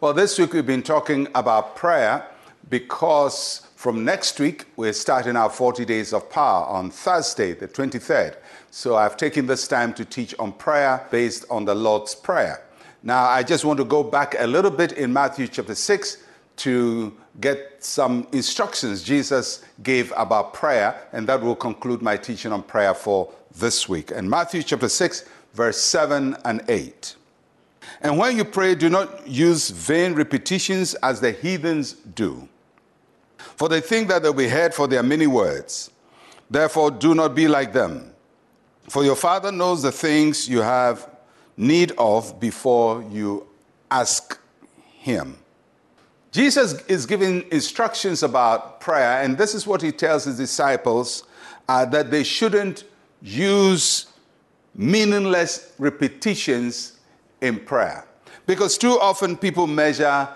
Well, this week we've been talking about prayer because from next week we're starting our 40 days of power on Thursday, the 23rd. So I've taken this time to teach on prayer based on the Lord's Prayer. Now, I just want to go back a little bit in Matthew chapter 6 to get some instructions Jesus gave about prayer, and that will conclude my teaching on prayer for this week. And Matthew chapter 6, verse 7 and 8. And when you pray, do not use vain repetitions as the heathens do. For they think that they'll be heard for their many words. Therefore, do not be like them. For your Father knows the things you have need of before you ask Him. Jesus is giving instructions about prayer, and this is what He tells His disciples uh, that they shouldn't use meaningless repetitions in prayer. Because too often people measure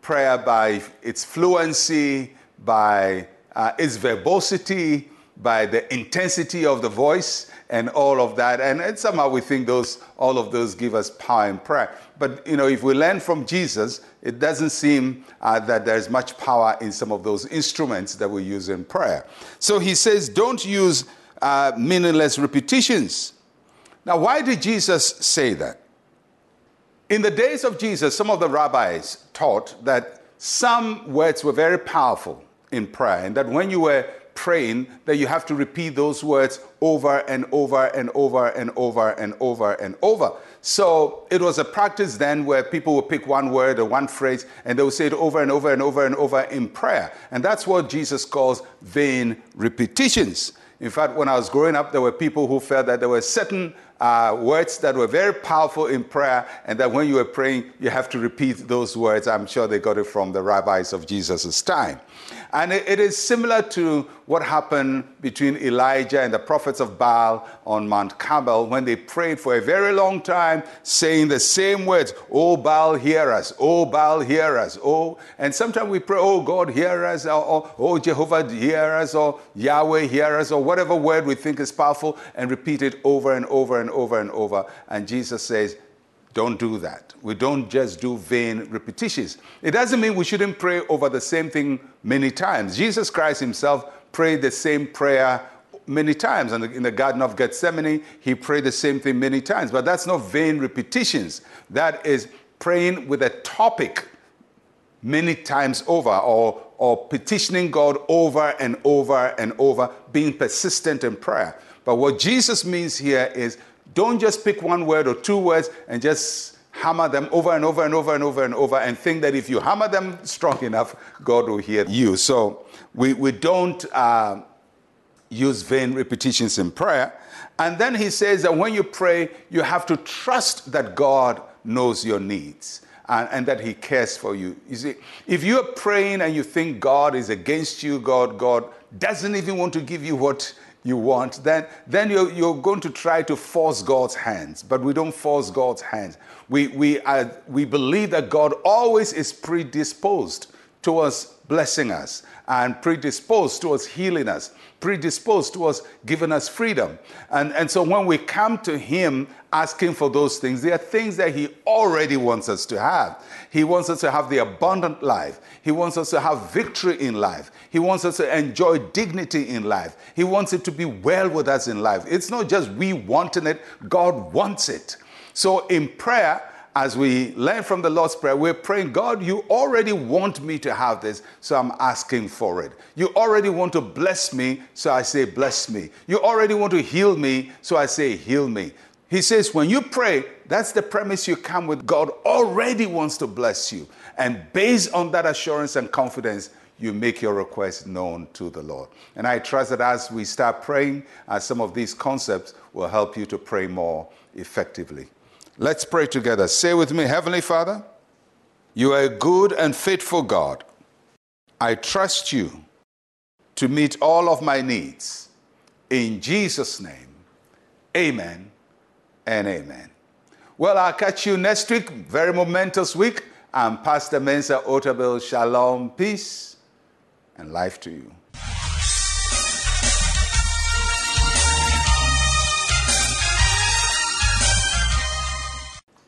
prayer by its fluency, by uh, its verbosity, by the intensity of the voice and all of that. And, and, somehow we think those, all of those give us power in prayer. But, you know, if we learn from Jesus, it doesn't seem uh, that there's much power in some of those instruments that we use in prayer. So he says, don't use uh, meaningless repetitions. Now, why did Jesus say that? In the days of Jesus, some of the rabbis taught that some words were very powerful in prayer, and that when you were praying, that you have to repeat those words over and over and over and over and over and over. So it was a practice then where people would pick one word or one phrase and they would say it over and over and over and over in prayer. And that's what Jesus calls vain repetitions. In fact, when I was growing up, there were people who felt that there were certain uh, words that were very powerful in prayer, and that when you were praying, you have to repeat those words. I'm sure they got it from the rabbis of Jesus' time. And it, it is similar to what happened between Elijah and the prophets of Baal on Mount Carmel when they prayed for a very long time, saying the same words, Oh Baal, hear us, oh Baal, hear us, oh. And sometimes we pray, Oh God, hear us, or, Oh Jehovah, hear us, or Yahweh, hear us, or whatever word we think is powerful, and repeat it over and over and over and over. And Jesus says, don't do that. We don't just do vain repetitions. It doesn't mean we shouldn't pray over the same thing many times. Jesus Christ himself prayed the same prayer many times. And in the Garden of Gethsemane, he prayed the same thing many times. But that's not vain repetitions. That is praying with a topic many times over or, or petitioning God over and over and over, being persistent in prayer. But what Jesus means here is don't just pick one word or two words and just hammer them over and over and over and over and over and think that if you hammer them strong enough, God will hear you. So we, we don't uh, use vain repetitions in prayer. And then he says that when you pray, you have to trust that God knows your needs. And, and, that he cares for you. You see, if you're praying and you think God is against you, God, God doesn't even want to give you what you want, then, then you're, you're going to try to force God's hands. But we don't force God's hands. We, we, are, we believe that God always is predisposed towards blessing us and predisposed towards healing us, predisposed towards giving us freedom. And, and so when we come to Him asking for those things, they are things that He already wants us to have. He wants us to have the abundant life. He wants us to have victory in life. He wants us to enjoy dignity in life. He wants it to be well with us in life. It's not just we wanting it, God wants it. So in prayer, as we learn from the Lord's Prayer, we're praying, God, you already want me to have this, so I'm asking for it. You already want to bless me, so I say, bless me. You already want to heal me, so I say, heal me. He says, when you pray, that's the premise you come with. God already wants to bless you. And based on that assurance and confidence, you make your request known to the Lord. And I trust that as we start praying, uh, some of these concepts will help you to pray more effectively. Let's pray together. Say with me, Heavenly Father, you are a good and faithful God. I trust you to meet all of my needs. In Jesus' name, amen and amen. Well, I'll catch you next week. Very momentous week. I'm Pastor Mensa Otabil. Shalom, peace, and life to you.